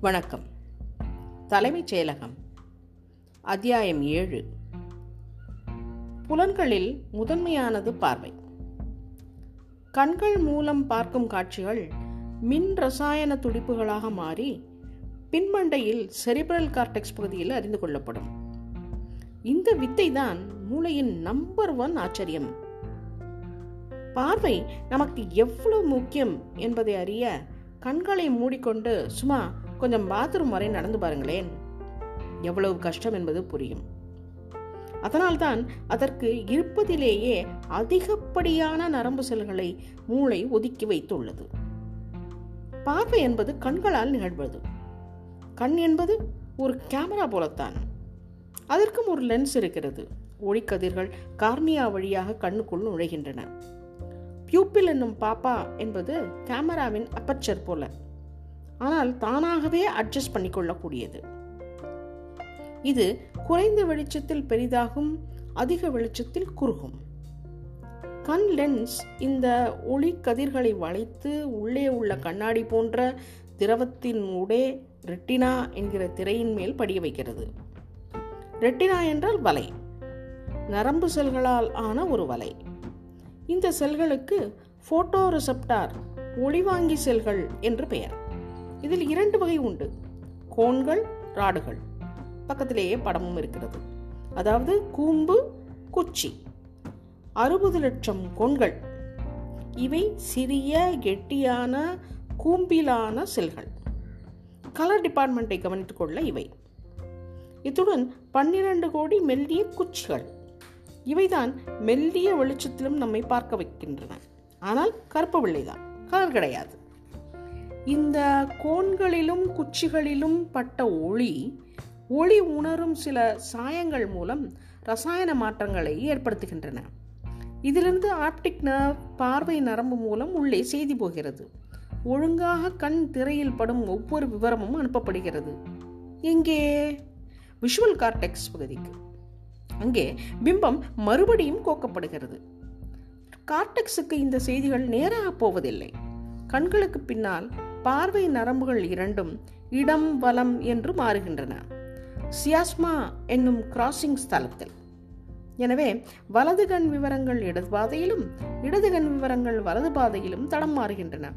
வணக்கம். தலைமைச் செயலகம் அத்தியாயம் ஏழு. புலன்களில் முதன்மையானது பார்வை. கண்கள் மூலம் பார்க்கும் காட்சிகள் மின் ரசாயன துடிப்புகளாக மாறி பின்மண்டையில் செரிப்ரல் கார்டெக்ஸ் பகுதியில் அறிந்து கொள்ளப்படும். இந்த வித்தை தான் மூளையின் நம்பர் ஒன் ஆச்சரியம். பார்வை நமக்கு எவ்வளவு முக்கியம் என்பதை அறிய கண்களை மூடிக்கொண்டு சும்மா கொஞ்சம் பாத்ரூம் வரை நடந்து பாருங்களேன். எவ்வளவு கஷ்டம் என்பது புரியும். அதனால்தான் அதற்கு இருப்பதிலேயே அதிகப்படியான நரம்பு செல்களை மூளை ஒதுக்கி வைத்துள்ளது. பார்வை என்பது கண்களால் நிகழ்வது. கண் என்பது ஒரு கேமரா போலத்தான். அதற்கும் ஒரு லென்ஸ் இருக்கிறது. ஒளிக்கதிர்கள் கார்னியா வழியாக கண்ணுக்குள் நுழைகின்றன. பியூப்பில் என்னும் பாப்பா என்பது கேமராவின் அப்பச்சர் போல. ஆனால் தானாகவே அட்ஜஸ்ட் பண்ணிக்கொள்ளக்கூடியது. இது குறைந்த வெளிச்சத்தில் பெரிதாகும் அதிக வெளிச்சத்தில் குறுகும். கண் லென்ஸ் இந்த ஒளி கதிர்களை வளைத்து உள்ளே உள்ள கண்ணாடி போன்ற திரவத்தின் ஊடே ரெட்டினா என்கிற திரையின் மேல் படிய வைக்கிறது. ரெட்டினா என்றால் வலை. நரம்பு செல்களால் ஆன ஒரு வலை. இந்த செல்களுக்கு போட்டோ ரிசப்டார் ஒளிவாங்கி செல்கள் என்று பெயர். இதில் இரண்டு வகை உண்டு. கோன்கள் ராடுகள். பக்கத்திலேயே படமும் இருக்கிறது. அதாவது கூம்பு குச்சி. அறுபது லட்சம் கோன்கள் இவை சிறிய கெட்டியான கூம்பிலான செல்கள். கலர் டிபார்ட்மெண்ட்டை கவனித்துக் கொள்ள இவை. இத்துடன் பன்னிரண்டு கோடி மெல்லிய குச்சிகள். இவைதான் மெல்லிய வெளிச்சத்திலும் நம்மை பார்க்க வைக்கின்றன. ஆனால் கருப்பு வெள்ளைதான். கலர் கிடையாது. இந்த கோன்களிலும் குச்சிகளிலும் பட்ட ஒளி ஒளி உணரும் சில சாயங்கள் மூலம் ரசாயன மாற்றங்களை ஏற்படுத்துகின்றன. இதிலிருந்து ஆப்டிக் நர்வ் பார்வை நரம்பு மூலம் உள்ளே செய்தி போகிறது. ஒழுங்காக கண் திரையில் படும் ஒவ்வொரு விவரமும் அனுப்பப்படுகிறது. எங்கே? விஷுவல் கார்டெக்ஸ் பகுதிக்கு. அங்கே பிம்பம் மறுபடியும் கோக்கப்படுகிறது. கார்டெக்ஸுக்கு இந்த செய்திகள் நேராக போவதில்லை. கண்களுக்கு பின்னால் பார்வை நரம்புகள் இரண்டும் இடம் வலம் என்று மாறுகின்றன. சியாஸ்மா என்னும் கிராசிங் ஸ்தலத்தில். எனவே வலது கண் விவரங்கள் இடது பாதையிலும் இடது கண் விவரங்கள் வலது பாதையிலும் தடம் மாறுகின்றன.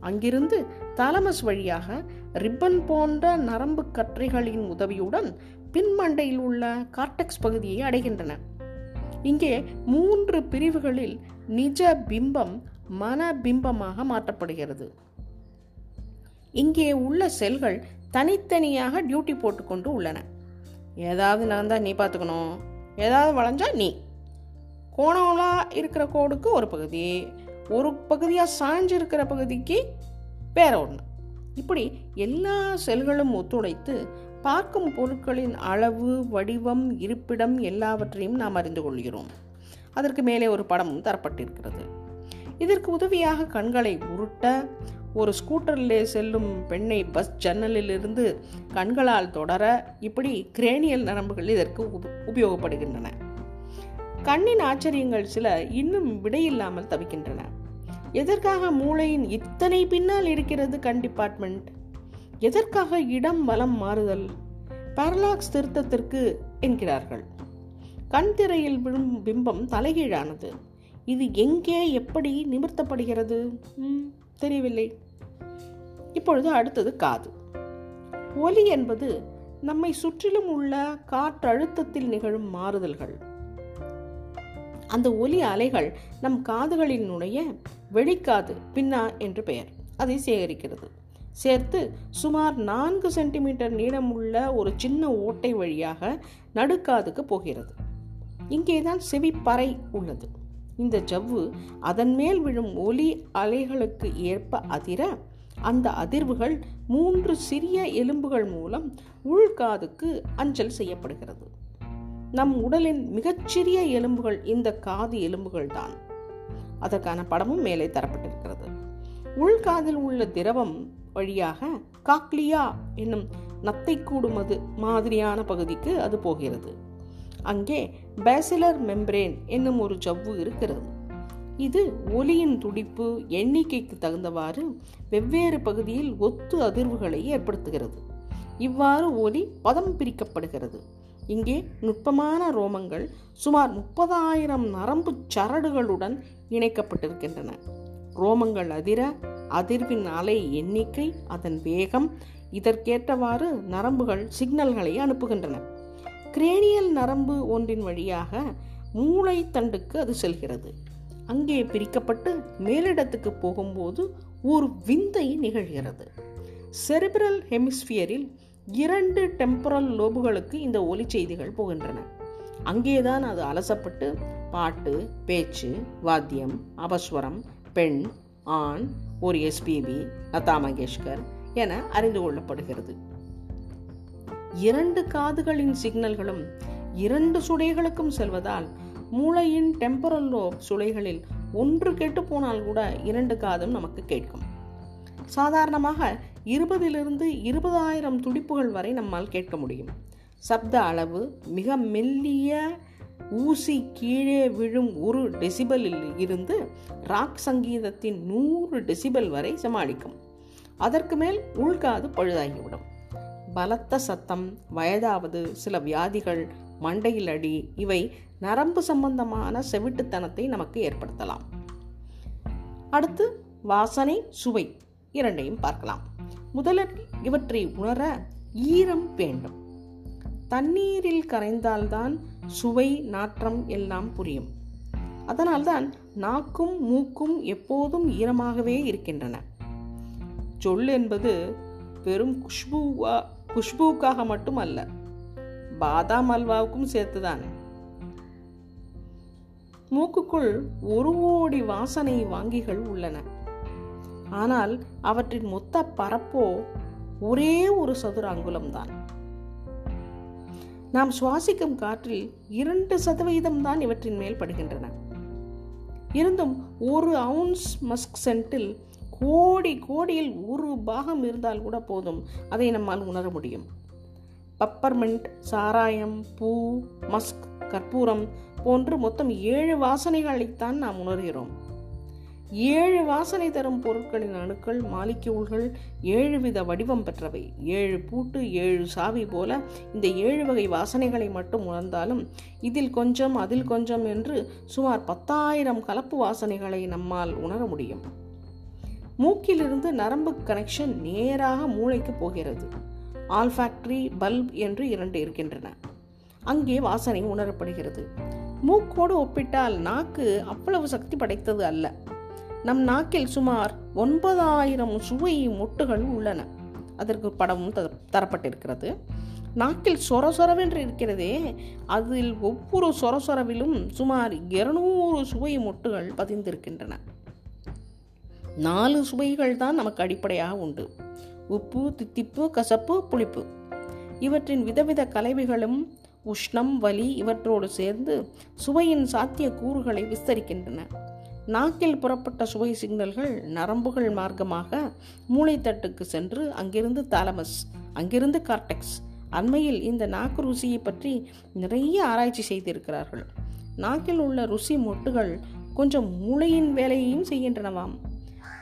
அங்கிருந்து தாலமஸ் வழியாக ரிப்பன் போன்ற நரம்பு கற்றைகளின் உதவியுடன் பின்மண்டையில் உள்ள கார்டெக்ஸ் பகுதியை அடைகின்றன. இங்கே மூன்று பிரிவுகளில் நிஜ பிம்பம் மன பிம்பமாக மாற்றப்படுகிறது. இங்கே உள்ள செல்கள் தனித்தனியாக டியூட்டி போட்டுக்கொண்டு உள்ளன. ஏதாவது நடந்தால் நீ பார்த்துக்கணும். ஏதாவது வளைஞ்சா நீ. கோணம்லாம் இருக்கிற கோடுக்கு ஒரு பகுதி ஒரு பகுதியாக சாஞ்சு இருக்கிற பகுதிக்கு வேற ஒன்று இப்படி எல்லா செல்களும் ஒத்துழைத்து பார்க்கும் பொருட்களின் அளவு வடிவம் இருப்பிடம் எல்லாவற்றையும் நாம் அறிந்து கொள்கிறோம். அதற்கு மேலே ஒரு படமும் தரப்பட்டிருக்கிறது. இதற்கு உதவியாக கண்களை உருட்ட ஒரு ஸ்கூட்டரில் செல்லும் பெண்ணை பஸ் ஜன்னலிலிருந்து கண்களால் தொடர இப்படி கிரேனியல் நரம்புகள் இதற்கு உபயோகப்படுகின்றன. கண்ணின் ஆச்சரியங்கள் சில இன்னும் விடையில்லாமல் தவிக்கின்றன. எதற்காக மூளையின் இத்தனை பின்னால் இருக்கிறது கண் டிபார்ட்மெண்ட்? எதற்காக இடம் வலம் மாறுதல்? பாரலாக்ஸ் திருத்தத்திற்கு என்கிறார்கள். கண் திரையில் விழும் பிம்பம் தலைகீழானது. இது எங்கே எப்படி நிமிர்த்தப்படுகிறது? தெரியவில்லை. இப்பொழுது அடுத்தது காது. ஒலி என்பது நம்மை சுற்றிலும் உள்ள காற்றழுத்தத்தில் நிகழும் மாறுதல்கள். அந்த ஒலி அலைகள் நம் காதுகளில் நுழைய வெளிக்காது பின்னா என்று பெயர். அதை சேகரிக்கிறது. சேர்த்து சுமார் நான்கு சென்டிமீட்டர் நீளமுள்ள ஒரு சின்ன ஓட்டை வழியாக நடுக்காதுக்கு போகிறது. இங்கேதான் செவிப்பறை உள்ளது. இந்த ஜவ்வு அதன் மேல் விழும் ஒலி அலைகளுக்கு ஏற்ப அதிர அந்த அதிர்வுகள் மூன்று சிறிய எலும்புகள் மூலம் உள்காதுக்கு அஞ்சல் செய்யப்படுகிறது. நம் உடலின் மிகச்சிறிய எலும்புகள் இந்த காது எலும்புகள் தான். அதற்கான படமும் மேலே தரப்பட்டிருக்கிறது. உள்காதில் உள்ள திரவம் வழியாக காக்லியா என்னும் நத்தை கூடுமது மாதிரியான பகுதிக்கு அது போகிறது. அங்கே பேசிலர் மெம்பரேன் என்னும் ஒரு ஜவ்வு இருக்கிறது. இது ஒலியின் துடிப்பு எண்ணிக்கைக்கு தகுந்தவாறு வெவ்வேறு பகுதியில் ஒத்து அதிர்வுகளை ஏற்படுத்துகிறது. இவ்வாறு ஒலி பதம் பிரிக்கப்படுகிறது. இங்கே நுட்பமான ரோமங்கள் சுமார் முப்பதாயிரம் நரம்பு சரடுகளுடன் இணைக்கப்பட்டிருக்கின்றன. ரோமங்கள் அதிர அதிர்வின் அலை எண்ணிக்கை அதன் வேகம் இதற்கேற்றவாறு நரம்புகள் சிக்னல்களை அனுப்புகின்றன. கிரேனியல் நரம்பு ஒன்றின் வழியாக மூளை தண்டுக்கு அது செல்கிறது. அங்கே பிரிக்கப்பட்டு மேலிடத்துக்கு போகும்போது ஒரு விந்தை நிகழ்கிறது. செரிபிரல் ஹெமிஸ்பியரில் இரண்டு டெம்பரல் லோபுகளுக்கு இந்த ஒலி செய்திகள் போகின்றன. அங்கேதான் அது அலசப்பட்டு பாட்டு பேச்சு வாத்தியம் அபஸ்வரம் பெண் ஆண் ஒரு எஸ்பிபி லதா மங்கேஷ்கர் என அறிந்து கொள்ளப்படுகிறது. இரண்டு காதுகளின் சிக்னல்களும் இரண்டு சுடைகளுக்கும் செல்வதால் மூளையின் டெம்பரல் லோப் சுளைகளில் ஒன்று கெட்டு போனால் கூட இரண்டு காதும் நமக்கு கேட்கும். சாதாரணமாக இருபதிலிருந்து இருபதாயிரம் துடிப்புகள் வரை நம்மால் கேட்க முடியும். சப்த அளவு மிக மெல்லிய ஊசி கீழே விழும் ஒரு டெசிபலில் இருந்து ராக் சங்கீதத்தின் நூறு டெசிபல் வரை சமாளிக்கும். அதற்கு மேல் உள்காது பழுதாகிவிடும். பலத்த சத்தம் வயதாவது சில வியாதிகள் மண்டையில் அடி இவை நரம்பு சம்பந்தமான செவிட்டுத்தனத்தை நமக்கு ஏற்படுத்தலாம். அடுத்து வாசனை சுவை இரண்டையும் பார்க்கலாம். முதலில் இவற்றை உணர ஈரம் வேண்டும். தண்ணீரில் கரைந்தால்தான் சுவை நாற்றம் எல்லாம் புரியும். அதனால்தான் நாக்கும் மூக்கும் எப்போதும் ஈரமாகவே இருக்கின்றன. சொல் என்பது வெறும் குஷ்பூவா குஷ்பூக்காக மட்டும் அல்ல பாதாம் அல்வாவுக்கும் சேர்த்துதான்? மூக்குக்குள் ஒரு கோடி வாசனை வாங்கிகள் உள்ளன. ஆனால் அவற்றின் மொத்த பரப்போ ஒரே ஒரு சதுர அங்குலம்தான். நாம் சுவாசிக்கும் காற்றில் இரண்டு சதவீதம் தான் இவற்றின் மேல் படுகின்றன. இருந்தும் ஒரு அவுன்ஸ் மஸ்க் சென்ட்டில் கோடி கோடியில் ஒரு பாகம் இருந்தால் கூட போதும். அதை நம்மால் உணர முடியும். பப்பர்மெண்ட் சாராயம் பூ மஸ்க் கற்பூரம் போன்று மொத்தம் ஏழு வாசனைகளைத்தான் நாம் உணர்கிறோம். ஏழு வாசனை தரும் பொருட்களின் அணுக்கள் மாலிக்யூல்கள் ஏழு வித வடிவம் பெற்றவை. ஏழு பூட்டு ஏழு சாவி போல இந்த ஏழு வகை வாசனைகளை மட்டும் உணர்ந்தாலும் இதில் கொஞ்சம் அதில் கொஞ்சம் என்று சுமார் பத்தாயிரம் கலப்பு வாசனைகளை நம்மால் உணர முடியும். மூக்கிலிருந்து நரம்பு கனெக்ஷன் நேராக மூளைக்கு போகிறது. ஆல்ஃபாக்டரி பல்ப் என்று இரண்டு இருக்கின்றன. அங்கே வாசனை உணரப்படுகிறது. மூக்கோடு ஒப்பிட்டால் நாக்கு அவ்வளவு சக்தி படைத்தது அல்ல. நம் நாக்கில் சுமார் ஒன்பதாயிரம் சுவை மொட்டுகள் உள்ளன. அதற்கு படமும் தரப்பட்டிருக்கிறது. நாக்கில் சொர சொரவென்று இருக்கிறதே அதில் ஒவ்வொரு சொர சொரவிலும் சுமார் இருநூறு சுவை மொட்டுகள் பதிந்திருக்கின்றன. நாலு சுவைகள் தான் நமக்கு அடிப்படையாக உண்டு. உப்பு தித்திப்பு கசப்பு புளிப்பு. இவற்றின் விதவித கலவைகளும் உஷ்ணம் வலி இவற்றோடு சேர்ந்து சுவையின் சாத்திய கூறுகளை விஸ்தரிக்கின்றன. நாக்கில் புறப்பட்ட சுவை சிக்னல்கள் நரம்புகள் மார்க்கமாக மூளைத்தட்டுக்கு சென்று அங்கிருந்து தாலமஸ் அங்கிருந்து கார்டெக்ஸ் அண்மையில் இந்த நாக்கு ருசியை பற்றி நிறைய ஆராய்ச்சி செய்திருக்கிறார்கள். நாக்கில் உள்ள ருசி மொட்டுகள் கொஞ்சம் மூளையின் வேலையையும் செய்கின்றனவாம்.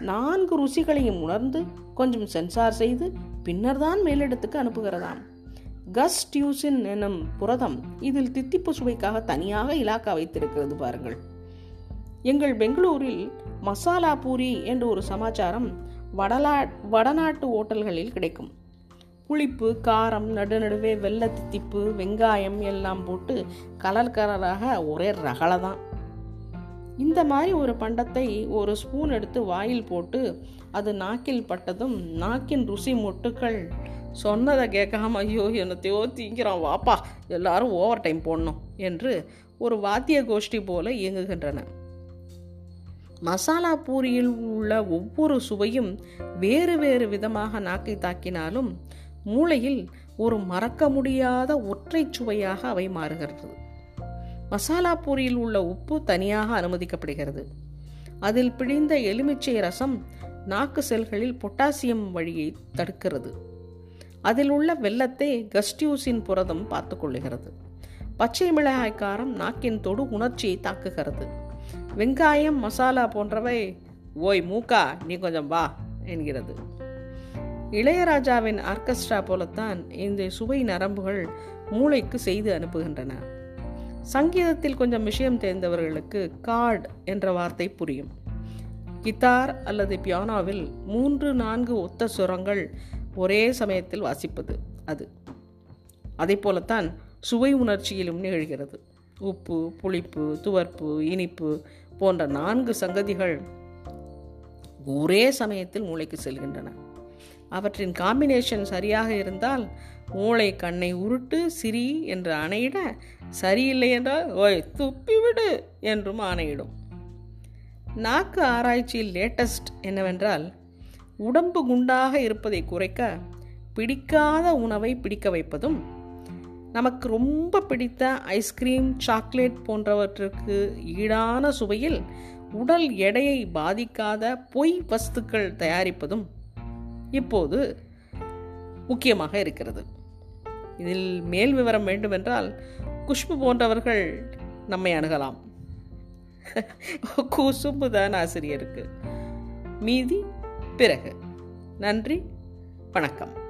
நான்கு ருசிகளையும் உணர்ந்து கொஞ்சம் சென்சார் செய்து பின்னர்தான் மேலிடத்துக்கு அனுப்புகிறதாம். கஸ்டியூசின் எனும் புரதம் இதில் தித்திப்பு சுவைக்காக தனியாக இலாக்கா வைத்திருக்கிறது பாருங்கள். எங்கள் பெங்களூரில் மசாலா பூரி என்ற ஒரு சமாச்சாரம் வடலா வடநாட்டு ஓட்டல்களில் கிடைக்கும். புளிப்பு காரம் நடுநடுவே வெள்ளை தித்திப்பு வெங்காயம் எல்லாம் போட்டு கலர் கலராக ஒரே ரகலை தான் இந்த மாதிரி ஒரு பண்டத்தை ஒரு ஸ்பூன் எடுத்து வாயில் போட்டு அது நாக்கில் பட்டதும் நாக்கின் ருசி மொட்டுக்கள். சொன்னதை கேட்காம ஐயோ என்னத்தையோ தீங்கிறான். வாப்பா எல்லாரும் ஓவர் டைம் போடணும் என்று ஒரு வாத்திய கோஷ்டி போல இயங்குகின்றன. மசாலா பூரியில் உள்ள ஒவ்வொரு சுவையும் வேறு வேறு விதமாக நாக்கை தாக்கினாலும் மூளையில் ஒரு மறக்க முடியாத ஒற்றை சுவையாக அவை மாறுகிறது. மசாலா பூரியில் உள்ள உப்பு தனியாக அனுமதிக்கப்படுகிறது. அதில் பிழிந்த எலுமிச்சை ரசம் நாக்கு செல்களில் பொட்டாசியம் வழியை தடுக்கிறது. அதில் உள்ள வெள்ளத்தை கஸ்டியூஸின் புரதம் பார்த்து கொள்ளுகிறது. பச்சை மிளகாய் காரம் நாக்கின் தொடு உணர்ச்சியை தாக்குகிறது. வெங்காயம் மசாலா போன்றவை ஓய் மூக்கா நீ கொஞ்சம் வா என்கிறது. இளையராஜாவின் ஆர்கெஸ்ட்ரா போலத்தான் இந்த சுவை நரம்புகள் மூளைக்கு செய்து அனுப்புகின்றன. சங்கீதத்தில் கொஞ்சம் விஷயம் தெரிந்தவர்களுக்கு கார்டு என்ற வார்த்தை புரியும். கித்தார் அல்லது பியானோவில் மூன்று நான்கு ஒத்த சுரங்கள் ஒரே சமயத்தில் வாசிப்பது அது. அதை போலத்தான் சுவை உணர்ச்சியிலும் நிகழ்கிறது. உப்பு புளிப்பு துவர்ப்பு இனிப்பு போன்ற நான்கு சங்கதிகள் ஒரே சமயத்தில் மூளைக்கு செல்கின்றன. அவற்றின் காம்பினேஷன் சரியாக இருந்தால் மூளை கண்ணை உருட்டு சிரி என்று ஆணையிட சரியில்லை என்றால் ஓய் துப்பிவிடு என்றும் ஆணையிடும். நாக்கு ஆராய்ச்சியில் லேட்டஸ்ட் என்னவென்றால் உடம்பு குண்டாக இருப்பதை குறைக்க பிடிக்காத உணவை பிடிக்க வைப்பதும் நமக்கு ரொம்ப பிடித்த ஐஸ்கிரீம் சாக்லேட் போன்றவற்றுக்கு ஈடான சுவையில் உடல் எடையை பாதிக்காத பொய் வஸ்துக்கள் தயாரிப்பதும் இப்போது முக்கியமாக இருக்கிறது. இதில் மேல் விவரம் வேண்டுமென்றால் குஷ்பு போன்றவர்கள் நம்மை அணுகலாம். குசும்பு தான் ஆசிரியருக்கு. மீதி பிறகு. நன்றி வணக்கம்.